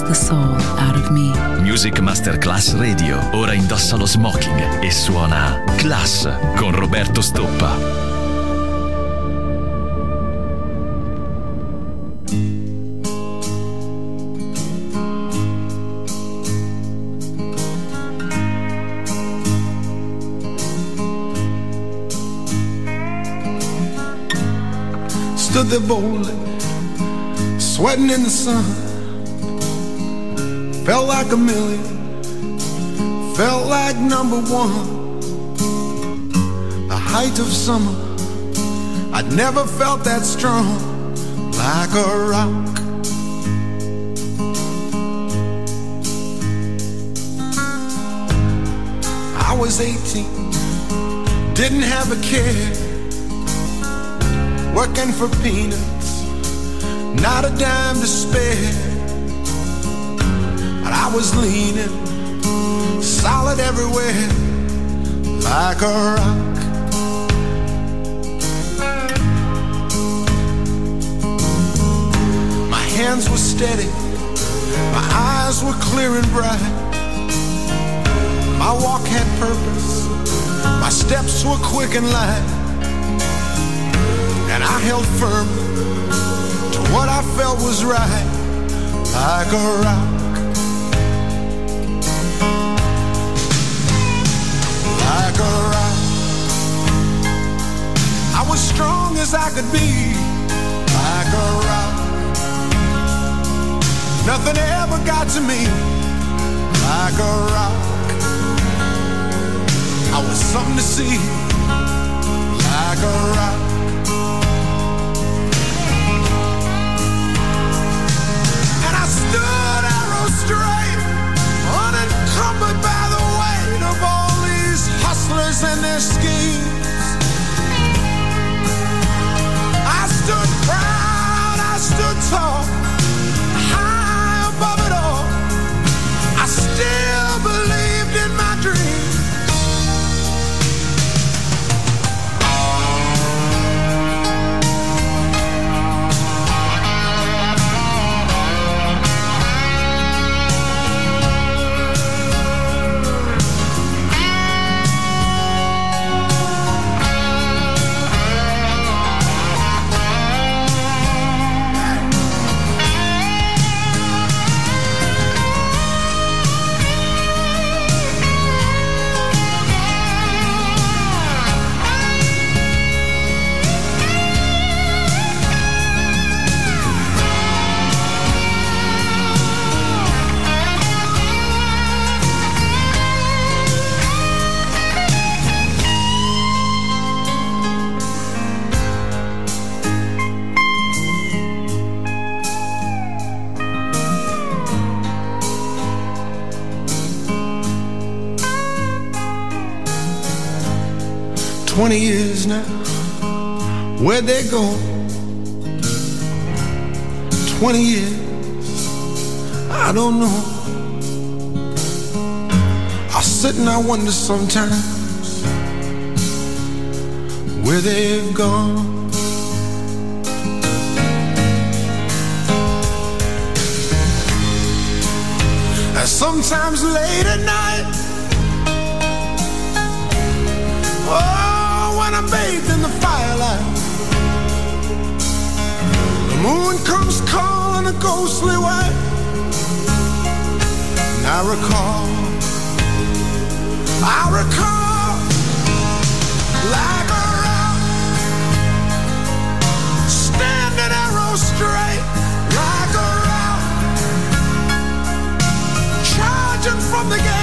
takes the soul out of me. Music Masterclass Radio ora indossa lo smoking e suona Class con Roberto Stoppa. Stood there boldly, sweating in the sun. Felt like a million, felt like number one. The height of summer, I'd never felt that strong, like a rock. I was 18, didn't have a care, working for peanuts, not a dime to spare. I was leaning, solid everywhere, like a rock. My hands were steady, my eyes were clear and bright. My walk had purpose, my steps were quick and light. And I held firm to what I felt was right, like a rock. As I could be, like a rock. Nothing ever got to me, like a rock. I was something to see, like a rock. And I stood arrow straight, unencumbered by the weight of all these hustlers and their schemes. Stood proud, I stood tall, high above it all. I still where'd go? Twenty years, I don't know. I sit and I wonder sometimes where they've gone. And sometimes late at night, oh, when I'm bathed in the firelight, moon comes calling a ghostly way. And I recall, I recall, like a rock, standing arrow straight, like a rock, charging from the gate,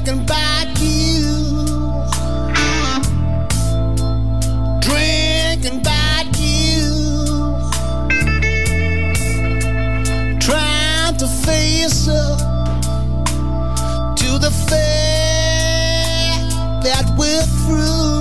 second bite you. Drink and you. Trying to face up to the fact that we're through.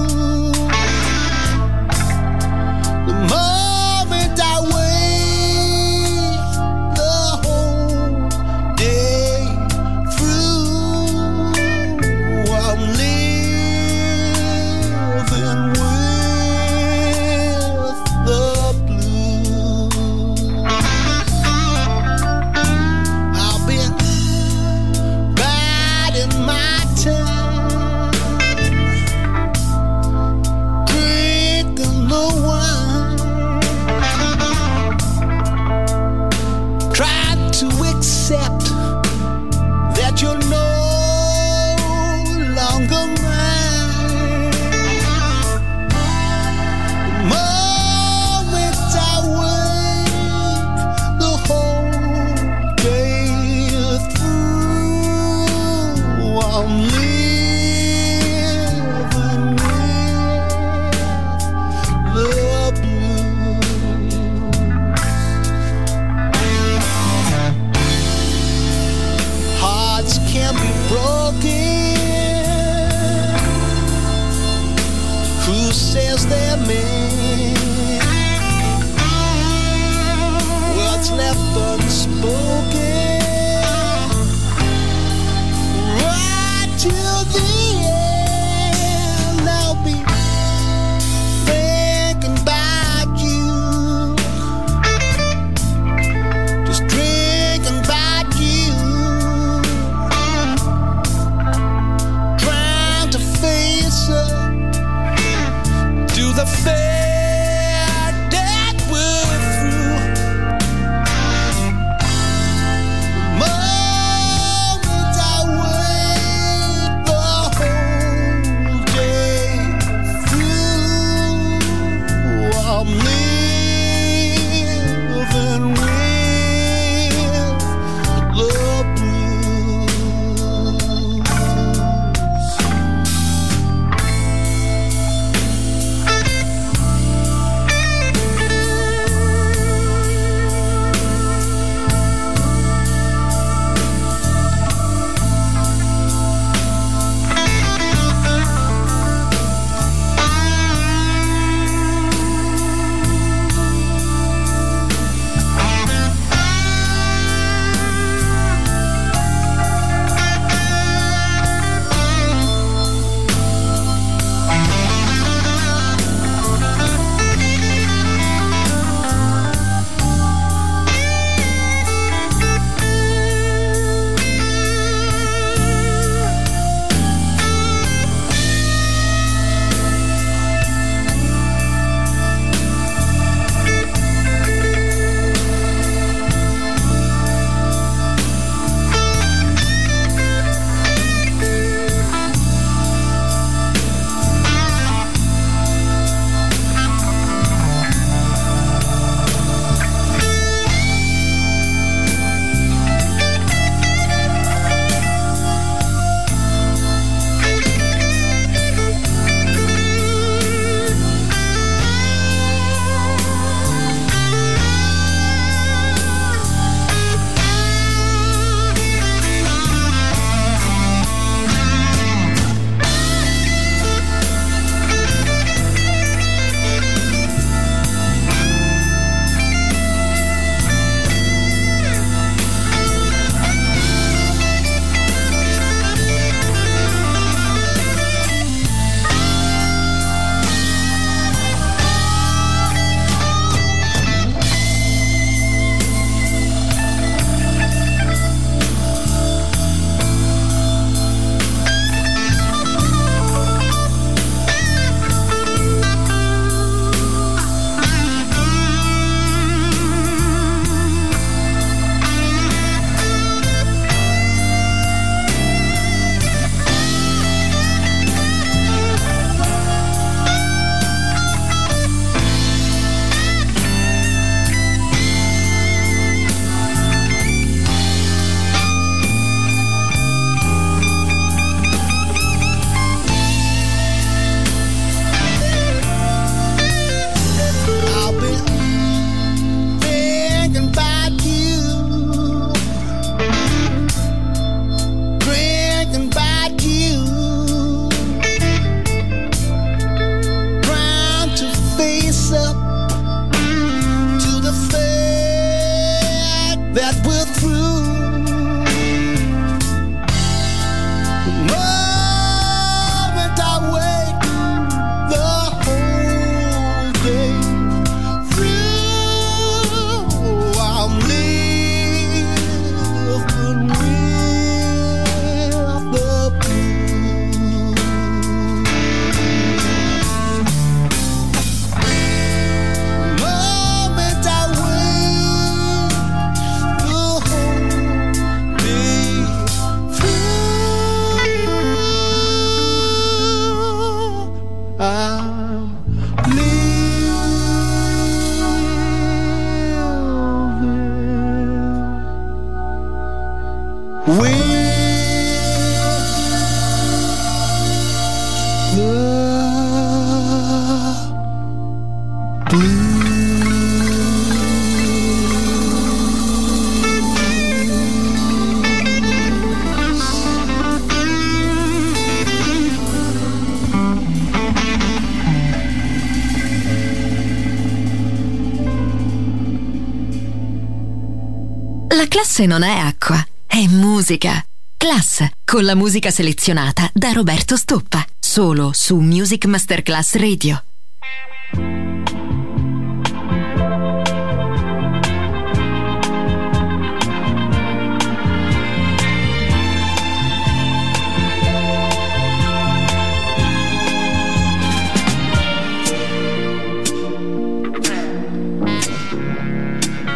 classe non è acqua, è musica. Class, con la musica selezionata da Roberto Stoppa, solo su Music Masterclass Radio.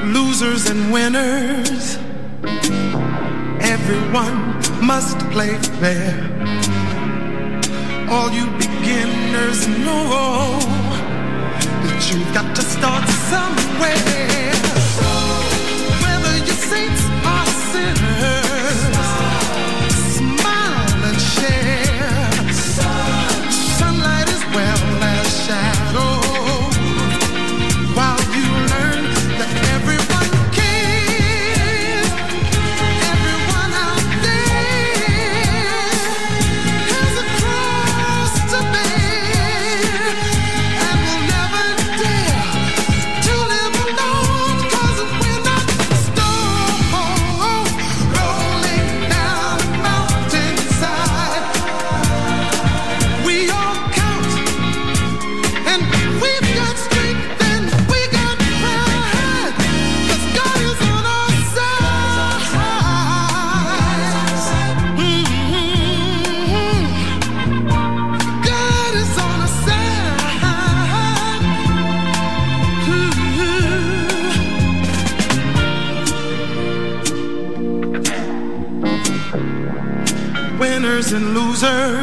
Losers and winners must play fair. All you beginners know that you've got to start somewhere. deserve